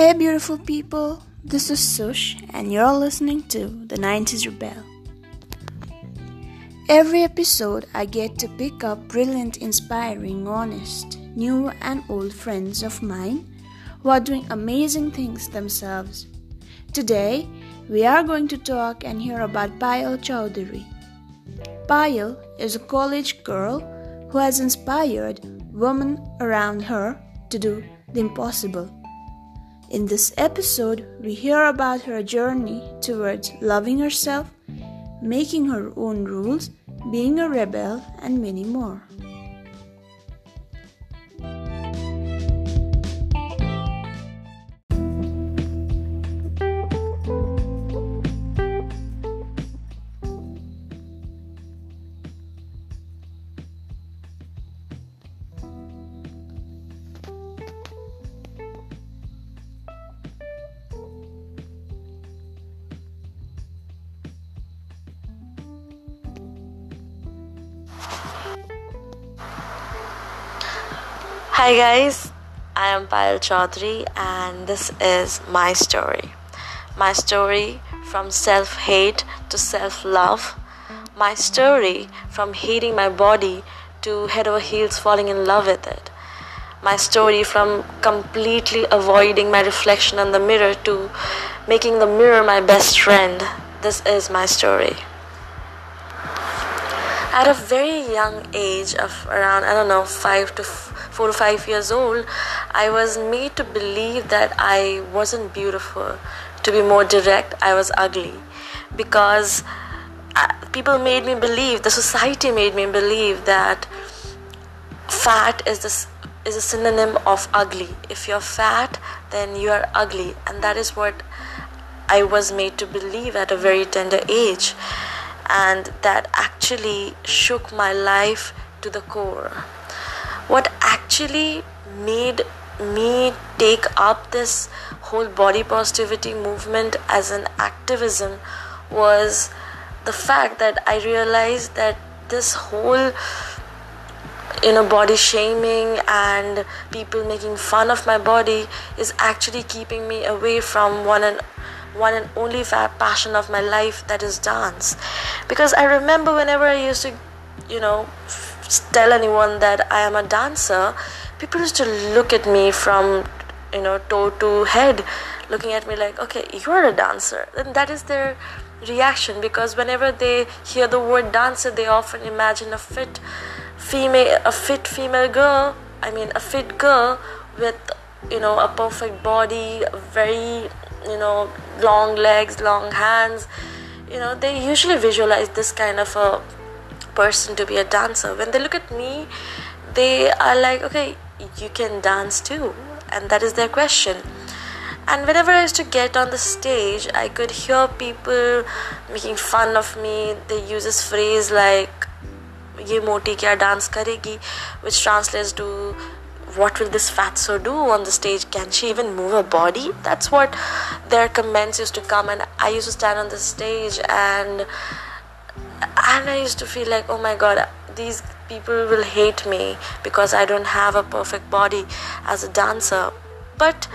Hey, beautiful people, this is Sush, and you're listening to The 90s Rebel. Every episode, I get to pick up brilliant, inspiring, honest, new, and old friends of mine who are doing amazing things themselves. Today, we are going to talk and hear about Payal Choudhury. Payal is a college girl who has inspired women around her to do the impossible. In this episode, we hear about her journey towards loving herself, making her own rules, being a rebel, and many more. Hi guys, I am Payal Choudhury and this is my story. My story from self hate to self love. My story from hating my body to head over heels falling in love with it. My story from completely avoiding my reflection in the mirror to making the mirror my best friend. This is my story at a very young age of around i don't know 5 to 4 to 5 years old i was made to believe that i wasn't beautiful. To be more direct i was ugly. Because uh, people made me believe the society made me believe that fat is this is a synonym of ugly. If you're fat then you are ugly. And that is what i was made to believe at a very tender age. And that actually shook my life to the core. What actually made me take up this whole body positivity movement as an activism was the fact that I realized that this whole you know body shaming and people making fun of my body is actually keeping me away from one and one and only passion of my life that is dance. Because i remember whenever i used to you know tell anyone that i am a dancer people used to look at me from you know toe to head looking at me like okay you're a dancer. And that is their reaction because whenever they hear the word dancer they often imagine a fit female a fit female girl i mean a fit girl with you know a perfect body very you know long legs long hands. You know they usually visualize this kind of a person to be a dancer. When they look at me they are like okay you can dance too. And that is their question. And whenever i used to get on the stage i could hear people making fun of me. They use this phrase like ye moti kya dance karegi? which translates to what will this fatso do on the stage? Can she even move her body? That's what their comments used to come, and I used to stand on the stage and and I used to feel like, oh my god, these people will hate me because I don't have a perfect body as a dancer. But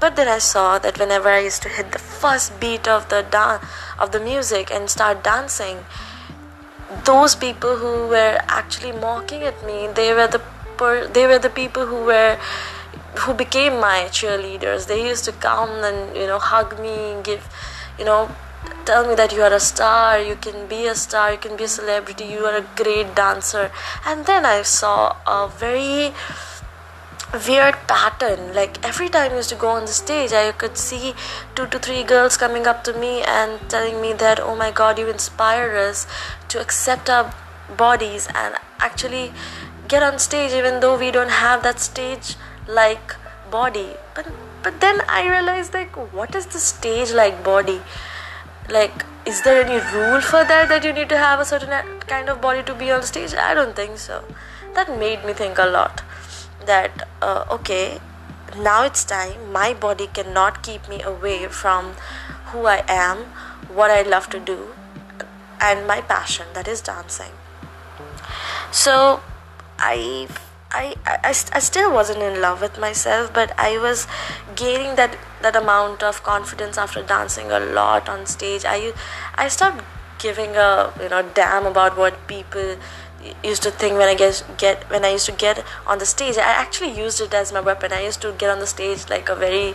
but then I saw that whenever I used to hit the first beat of the dance of the music and start dancing, those people who were actually mocking at me, they were the per- they were the people who were who became my cheerleaders they used to come and you know hug me give you know tell me that you are a star you can be a star you can be a celebrity you are a great dancer. And then i saw a very weird pattern. Like every time i used to go on the stage i could see two to three girls coming up to me and telling me that oh my god you inspire us to accept our bodies and actually get on stage even though we don't have that stage like body. But but then i realized like what is the stage like body like is there any rule for that that you need to have a certain kind of body to be on stage? I don't think so. That made me think a lot. That uh, okay now it's time. My body cannot keep me away from who i am what i love to do and my passion that is dancing. So I, I, I, I still wasn't in love with myself, but I was gaining that that amount of confidence after dancing a lot on stage i i stopped giving a you know damn about what people used to think when I get get when I used to get on the stage. I actually used it as my weapon. I used to get on the stage like a very,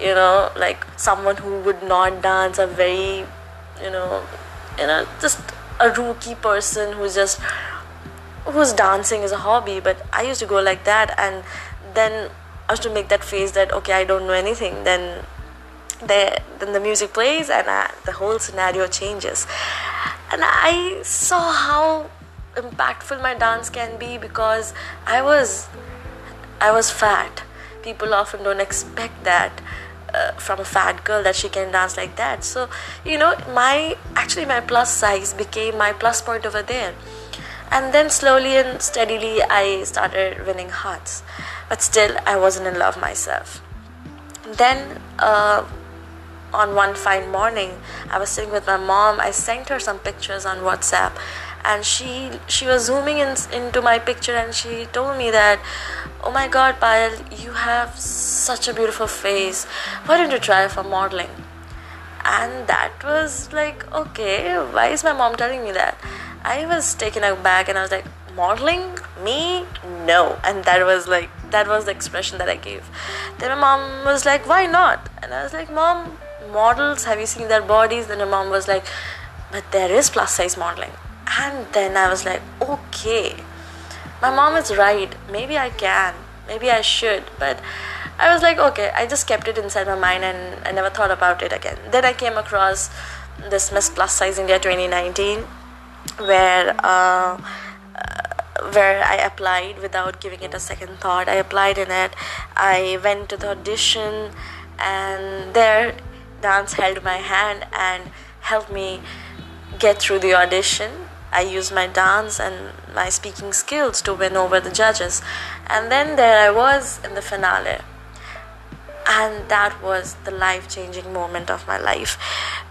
you know, like someone who would not dance, a very, you know, you know, just a rookie person who's just who's dancing as a hobby. But I used to go like that, and then I used to make that face that okay, I don't know anything. Then the then the music plays and I, the whole scenario changes. And i saw how impactful my dance can be because i was i was fat. People often don't expect that uh, from a fat girl that she can dance like that. So you know my actually my plus size became my plus point over there. And then slowly and steadily i started winning hearts but still i wasn't in love myself. Then uh, on one fine morning i was sitting with my mom. I sent her some pictures on whatsapp and she she was zooming in, into my picture and she told me that oh my god Payal you have such a beautiful face. Why don't you try for modeling? And that was like okay why is my mom telling me that? I was taken aback and i was like modeling? Me? No. And that was like that was the expression that i gave then my mom was like why not and i was like mom models have you seen their bodies then my mom was like but there is plus size modeling and then I was like, okay, my mom is right. Maybe I can. Maybe I should. But I was like, okay, I just kept it inside my mind and I never thought about it again. Then I came across this Miss Plus Size India 2019 where. Uh, where I applied without giving it a second thought. I applied in it. I went to the audition, and there, dance held my hand and helped me get through the audition I used my dance and my speaking skills to win over the judges. And then there I was in the finale. And that was the life changing moment of my life.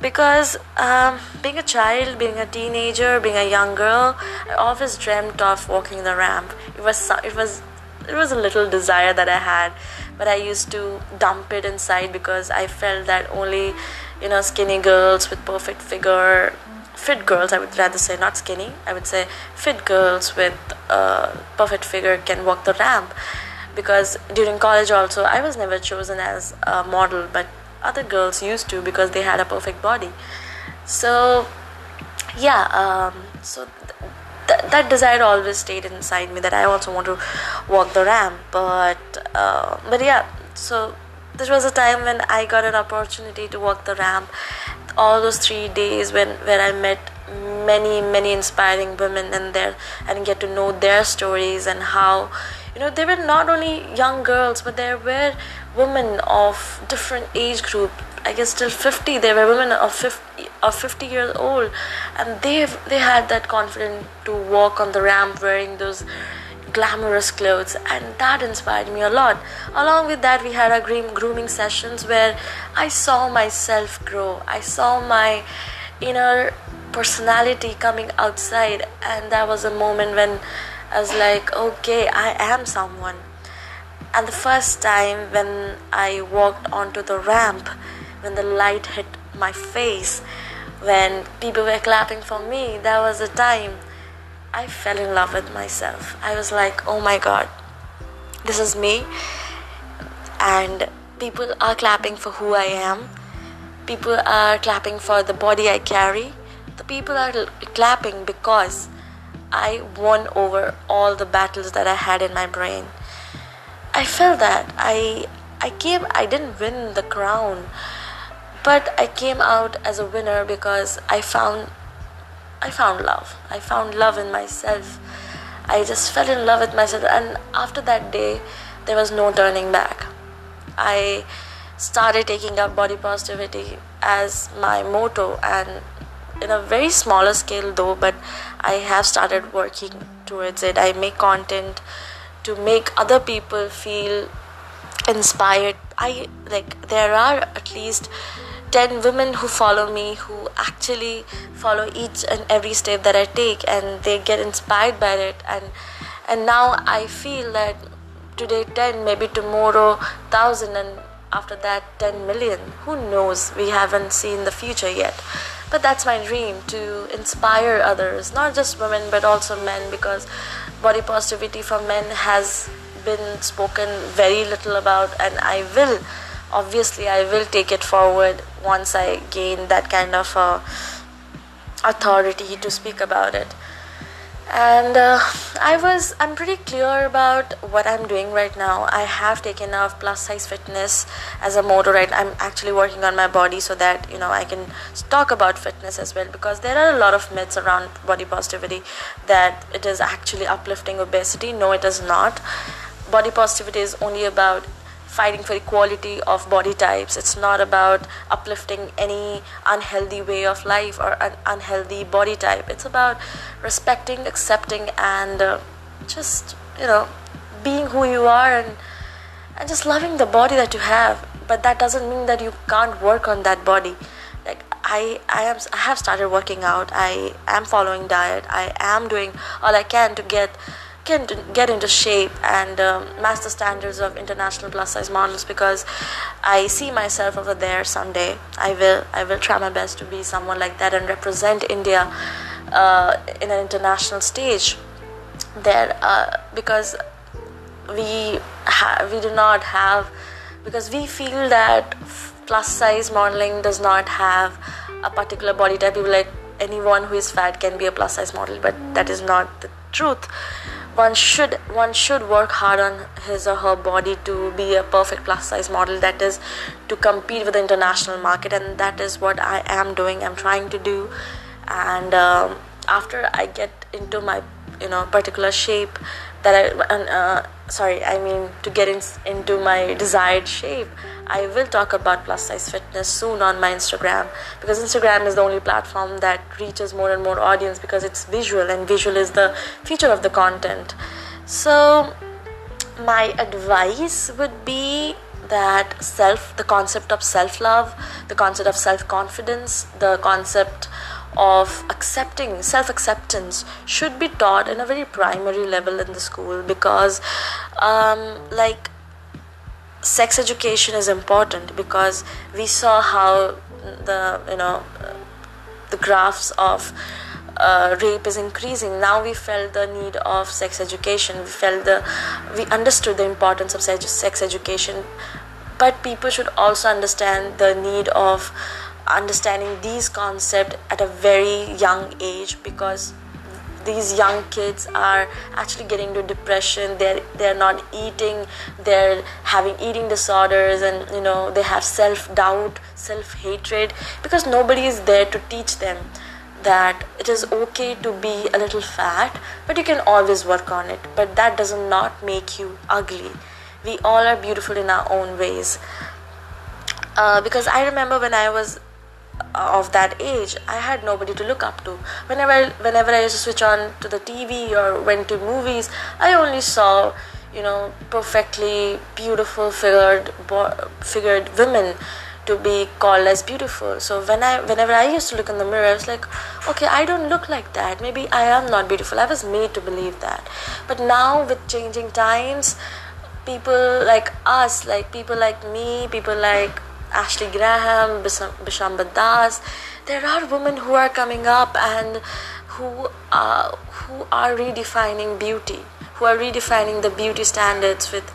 Because um, being a child, being a teenager, being a young girl, I always dreamt of walking the ramp. It was, it was, it was a little desire that I had, but I used to dump it inside because I felt that only, you know, skinny girls with perfect figure fit girls i would rather say not skinny i would say fit girls with a perfect figure can walk the ramp because during college also i was never chosen as a model but other girls used to because they had a perfect body. So yeah um, so th- that desire always stayed inside me that i also want to walk the ramp but uh, but yeah so this was a time when i got an opportunity to walk the ramp. All those three days when where I met many many inspiring women and there and get to know their stories and how you know they were not only young girls but there were women of different age group. I guess till 50 there were women of 50 of 50 years old. And they they had that confidence to walk on the ramp wearing those glamorous clothes. And that inspired me a lot. Along with that we had our grooming sessions where i saw myself grow. I saw my inner personality coming outside. And that was a moment when i was like okay i am someone and the first time when i walked onto the ramp when the light hit my face when people were clapping for me that was the time I fell in love with myself. I was like, oh my god, this is me. And people are clapping for who I am. People are clapping for the body I carry. The people are clapping because I won over all the battles that I had in my brain. I felt that I I came I didn't win the crown, but I came out as a winner because I found I found love. I found love in myself. I just fell in love with myself, and after that day, there was no turning back. I started taking up body positivity as my motto, and in a very smaller scale, though, but I have started working towards it. I make content to make other people feel inspired. I like there are at least 10 women who follow me who actually follow each and every step that I take and they get inspired by it and and now I feel that today 10 maybe tomorrow 1000 and after that 10 million who knows we haven't seen the future yet but that's my dream to inspire others not just women but also men because body positivity for men has been spoken very little about and i will obviously i will take it forward once i gain that kind of uh, authority to speak about it and uh, i was i'm pretty clear about what i'm doing right now. I have taken up plus size fitness as a motto right? I'm actually working on my body so that you know i can talk about fitness as well because there are a lot of myths around body positivity that it is actually uplifting obesity. No it is not. Body positivity is only about fighting for equality of body types. It's not about uplifting any unhealthy way of life or an unhealthy body type. It's about respecting, accepting, and uh, just, you know, being who you are and, and just loving the body that you have. But that doesn't mean that you can't work on that body. Like I, I am, I have started working out. I am following diet. I am doing all I can to get get, get into shape and um, match the standards of international plus size models because I see myself over there someday. I will I will try my best to be someone like that and represent India uh, in an international stage. There uh, because we ha- we do not have because we feel that plus size modeling does not have a particular body type. People like anyone who is fat can be a plus size model but that is not the truth one should one should work hard on his or her body to be a perfect plus size model that is to compete with the international market and that is what i am doing i'm trying to do. And um, after i get into my you know particular shape that i uh, sorry i mean to get in, into my desired shape I will talk about plus size fitness soon on my Instagram because Instagram is the only platform that reaches more and more audience because it's visual and visual is the feature of the content. So, my advice would be that self the concept of self love, the concept of self confidence, the concept of accepting self acceptance should be taught in a very primary level in the school because um, like sex education is important because we saw how the you know the graphs of uh, rape is increasing. Now we felt the need of sex education. We felt the we understood the importance of sex education. But people should also understand the need of understanding these concepts at a very young age because these young kids are actually getting into depression. They're they're not eating. They're having eating disorders and you know they have self-doubt self-hatred because nobody is there to teach them that it is okay to be a little fat but you can always work on it. But that does not make you ugly. We all are beautiful in our own ways. Uh, because i remember when i was of that age i had nobody to look up to. Whenever whenever i used to switch on to the tv or went to movies i only saw you know perfectly beautiful figured figured women to be called as beautiful. So when i whenever i used to look in the mirror i was like okay i don't look like that. Maybe i am not beautiful. I was made to believe that. But now with changing times people like us like people like me people like Ashley Graham, Bishamba Das. There are women who are coming up and who are, who are redefining beauty, who are redefining the beauty standards with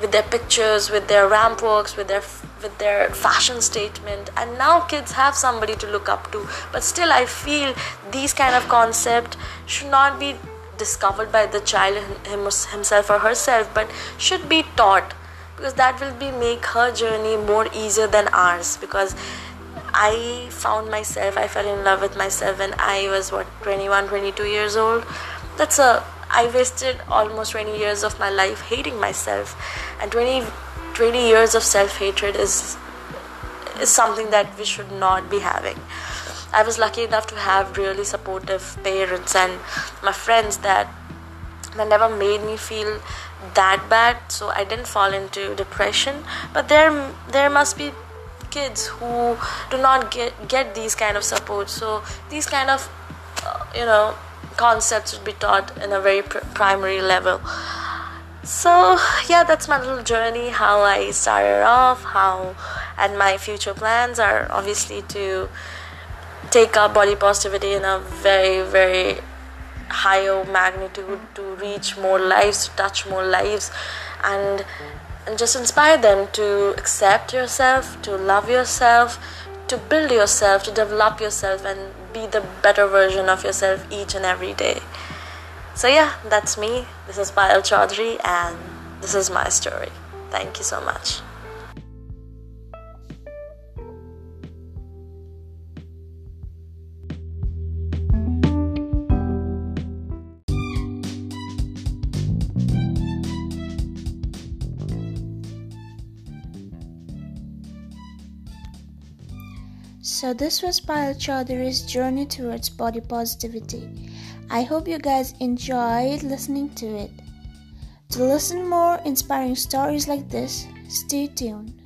with their pictures, with their ramp walks, with their with their fashion statement. And now kids have somebody to look up to. But still, I feel these kind of concept should not be discovered by the child himself or herself, but should be taught because that will be make her journey more easier than ours because I found myself I fell in love with myself when I was what 21 22 years old. That's a I wasted almost 20 years of my life hating myself. And 20 20 years of self-hatred is is something that we should not be having. I was lucky enough to have really supportive parents and my friends that that never made me feel that bad so i didn't fall into depression. But there there must be kids who do not get get these kind of support. So these kind of uh, you know concepts should be taught in a very pr- primary level. So yeah that's my little journey how i started off how and my future plans are obviously to take up body positivity in a very very higher magnitude to reach more lives to touch more lives and and just inspire them to accept yourself to love yourself to build yourself to develop yourself and be the better version of yourself each and every day. So yeah that's me. This is Payal Choudhury and this is my story. Thank you so much So, this was Payal Choudhury's journey towards body positivity. I hope you guys enjoyed listening to it. To listen more inspiring stories like this, stay tuned.